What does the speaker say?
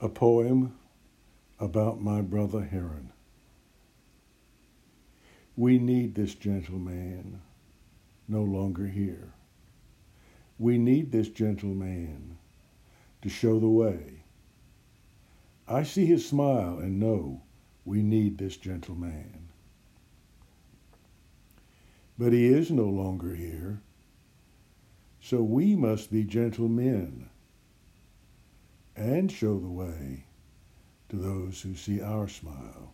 A poem about my brother Hearon. We need this gentleman no longer here. We need this gentleman to show the way. I see his smile and know we need this gentleman. But he is no longer here, so we must be gentle men and show the way to those who see our smile.